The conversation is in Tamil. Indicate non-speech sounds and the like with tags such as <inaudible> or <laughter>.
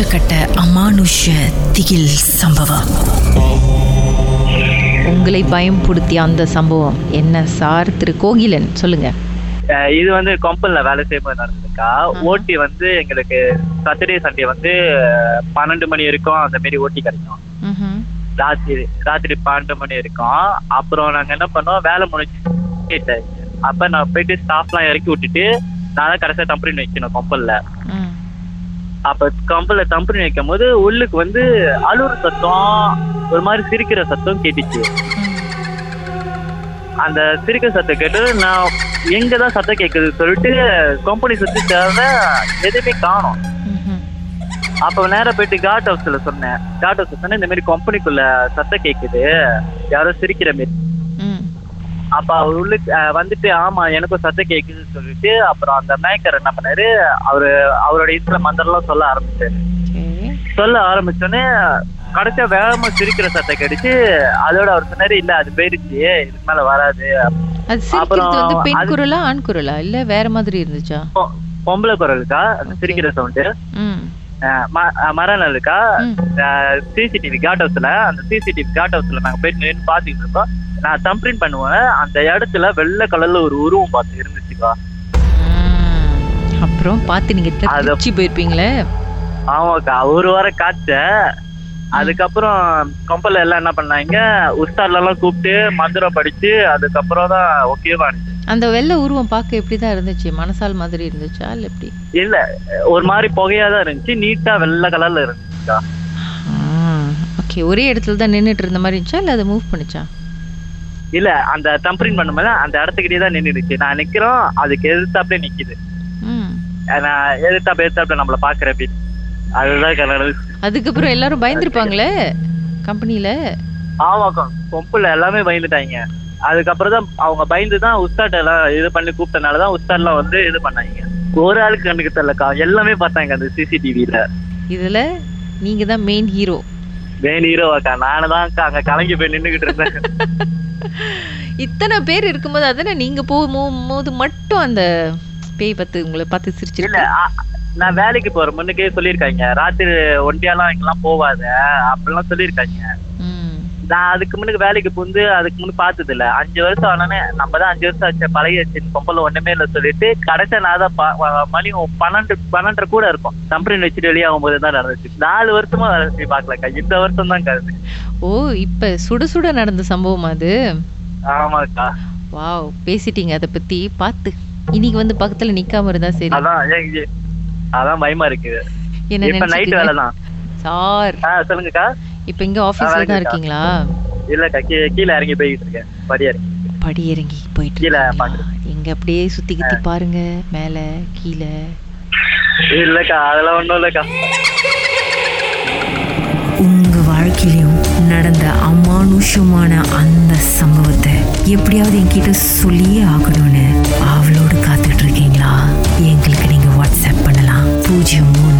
உச்சக்கட்ட அமானுஷ திகில் சம்பவம். உங்களை பயம்படுத்திய அந்த சம்பவம் என்ன சார் திரு கோகிலன்? சொல்லுங்க. இது வந்து கம்பெனில வேலை செய்யும்போது நடந்திருக்கா? ஓட்டி வந்து எங்களுக்கு சாட்டர்டே சண்டே வந்து பன்னெண்டு மணி வரைக்கும் அந்த மாரி ஓட்டி கிடைக்கும். ராத்திரி ராத்திரி பன்னெண்டு மணி வரைக்கும். அப்புறம் நாங்க என்ன பண்ணோம்? வேலை முடிஞ்சு அப்ப நான் போயிட்டு ஸ்டாஃப்லாம் இறக்கி விட்டுட்டு நான் தான் கடைசியா கம்பெனி வைக்கணும் கம்பெனில. அப்ப கம்பல கம்பெனி வைக்கும் போது உள்ளுக்கு வந்து அழுற சத்தம் ஒரு மாதிரி சிரிக்கிற சத்தம் கேட்டுச்சு. அந்த சிரிக்கிற சத்தம் கேட்டு நான் எங்க தான் சத்தம் கேட்குது சொல்லிட்டு கம்பெனி சுத்தி தேவை எதுவுமே காணோம். அப்போ அப்ப போயிட்டு காட் ஹவுஸ்ல சொன்னேன். காட் ஹவுஸ் சொன்னேன் இந்த மாதிரி கம்பெனிக்குள்ள சத்தம் கேக்குது. யாரோ சிரிக்கிற மாதிரி. அப்ப அவர் அஹ், வந்துட்டு ஆமா எனக்கும் சத்தம் கேக்குதுன்னு சொல்லிட்டு அப்புறம் அந்த மேக்கர் என்ன பண்ணாரு அவரு அவரோட இதுல மந்திரம்லாம் சொல்ல ஆரம்பிச்சாரு. சரி சொல்ல ஆரம்பிச்சோடனே கடைசியா வேகமா சிரிக்கிற சத்தம் கிடைச்சு அதோட அவர் சொன்னாரு இல்ல அது போயிருச்சு இதுக்கு மேல வராது. அப்புறம் பெண் குரலா ஆண் குரலா? இல்ல வேற மாதிரி இருந்துச்சா? பொம்பளை குரலுக்கா. சிரிக்கிற சவுண்டு ம். மரநலுக்கா ம். சிசிடிவி காட் ஹவுஸ்ல அந்த சிசிடிவி காட் ஹவுஸ்ல நாங்க போயிட்டு நின்று பாத்துக்கிட்டு இருக்கோம். நான் தம்பிரின் பண்ணுவேன். அந்த இடத்துல வெள்ளை கலர்ல ஒரு உருவம் பார்த்து இருந்துச்சுக்கா. அப்புறம் பார்த்து நீங்க திருச்சி போயிருப்பீங்களே? ஆமாக்கா ஒரு வாரம் காய்ச்ச அதுக்கப்புறம் கம்பெனில எல்லாம் என்ன பண்ணாங்க உஸ்தாட்ல எல்லாம் கூப்பிட்டு மந்திரம் படிச்சு அதுக்கப்புறம் தான் ஓகேவா அந்த வெள்ளை உருவம் பார்க்க எப்படிதான் இருந்துச்சு? மனசால் மாதிரி இருந்துச்சா இல்ல எப்படி? இல்ல ஒரு மாதிரி புகையா தான் இருந்துச்சு. நீட்டா வெள்ளை கலர்ல இருந்துச்சுக்கா. ஓகே ஒரே இடத்துல தான் நின்னுட்டு இருந்த மாதிரி இருந்துச்சா? இல்ல அதை மூவ் பண்ணுச்சா? இல்ல அந்த தம்பரின் பண்ணும்போது அந்த இடத்துக்கிட்டே தான் நின்றுடுச்சு நான் நிக்கிறோம் அதுக்கு எதிர்த்தாப்புல நிக்குது. நான் எதிர்த்தாப்புல எதிர்த்தாப்புல நம்மள பாக்குற அப்படி. அதுதான் அதுக்கப்புறம் எல்லாரும் பயந்துருப்பாங்களே கம்பெனில? ஆமாக்கா கொம்புல எல்லாமே பயந்துட்டாங்க. அதுக்கப்புறம் தான் அவங்க பயந்து தான் உஸ்தாட் எல்லாம் இது பண்ணி கூப்பிட்டனால தான் உஸ்தாட்லாம் வந்து இது பண்ணாங்க. ஒரு ஆளுக்கு கண்ணுக்கு தெரியலக்கா எல்லாமே பார்த்தாங்க அந்த சிசிடிவில இதுல நீங்க தான் மெயின் ஹீரோ வேணு ஹீரோவாக்கா நானு தான் அங்க கலங்கி போய் நின்னுகிட்டு இருந்தேன். <laughs> இத்தனை பேர் இருக்கும்போது அதானே நீங்க போகும்போது மட்டும் அந்த பேய் பார்த்து உங்களை பார்த்து இல்ல சிரிச்சிருக்கு நான் வேலைக்கு போற முன்னுக்கே சொல்லியிருக்காங்க. ராத்திரி ஒண்டியாலாம் இங்கெல்லாம் போவாத. அப்படிலாம் சொல்லியிருக்காங்க. நான் அதுக்கு முன்னுக்கு வேலைக்கு புந்து அதுக்கு முன்னுக்கு பார்த்தது இல்ல அஞ்சு வருஷம் ஆனானே நம்ம தான் அஞ்சு வருஷம் ஆச்சு பழகி வச்சு பொம்பளை ஒண்ணுமே இல்லை சொல்லிட்டு கடைசியா நான் தான் மணி பன்னெண்டு பன்னெண்டரை கூட இருக்கும். கம்பெனி வச்சுட்டு வெளியாகும் போது தான் நடந்துச்சு. நாலு வருஷமா வேலை பார்க்கலக்கா. இந்த வருஷம் தான் கருது ஓ இப்ப சுட சுட நடந்த சம்பவம் அது? ஆமாக்கா. வாவ் பேசிட்டீங்க அதை பத்தி. பார்த்து. இன்னைக்கு வந்து பக்கத்துல நிக்காம இருந்தா சரி. அதான் அதான் பயமா இருக்கு என்ன இப்ப நைட் வேலை தான் சார். சொல்லுங்கக்கா. இப்ப இங்க ஆபீஸ்ல தான். இருக்கீங்களா? இல்லக்கா கீழே இறங்கி போய்கிட்டு இருக்கேன் படி இறங்கி. படி இறங்கி போயிட்டு கீழே. எங்க அப்படியே சுத்தி கித்தி பாருங்க மேல கீழே. இல்லக்கா அதெல்லாம் ஒண்ணும் இல்லக்கா. உங்க வாழ்க்கையிலும் நடந்த அமானுஷமான அந்த சம்பவத்தை எப்படியாவது என்கிட்ட சொல்லியே ஆகணும்னு அவளோடு காத்துட்டு இருக்கீங்களா? எங்களுக்கு நீங்க வாட்ஸ்அப் பண்ணலாம். பூஜ்ஜியம் மூன்று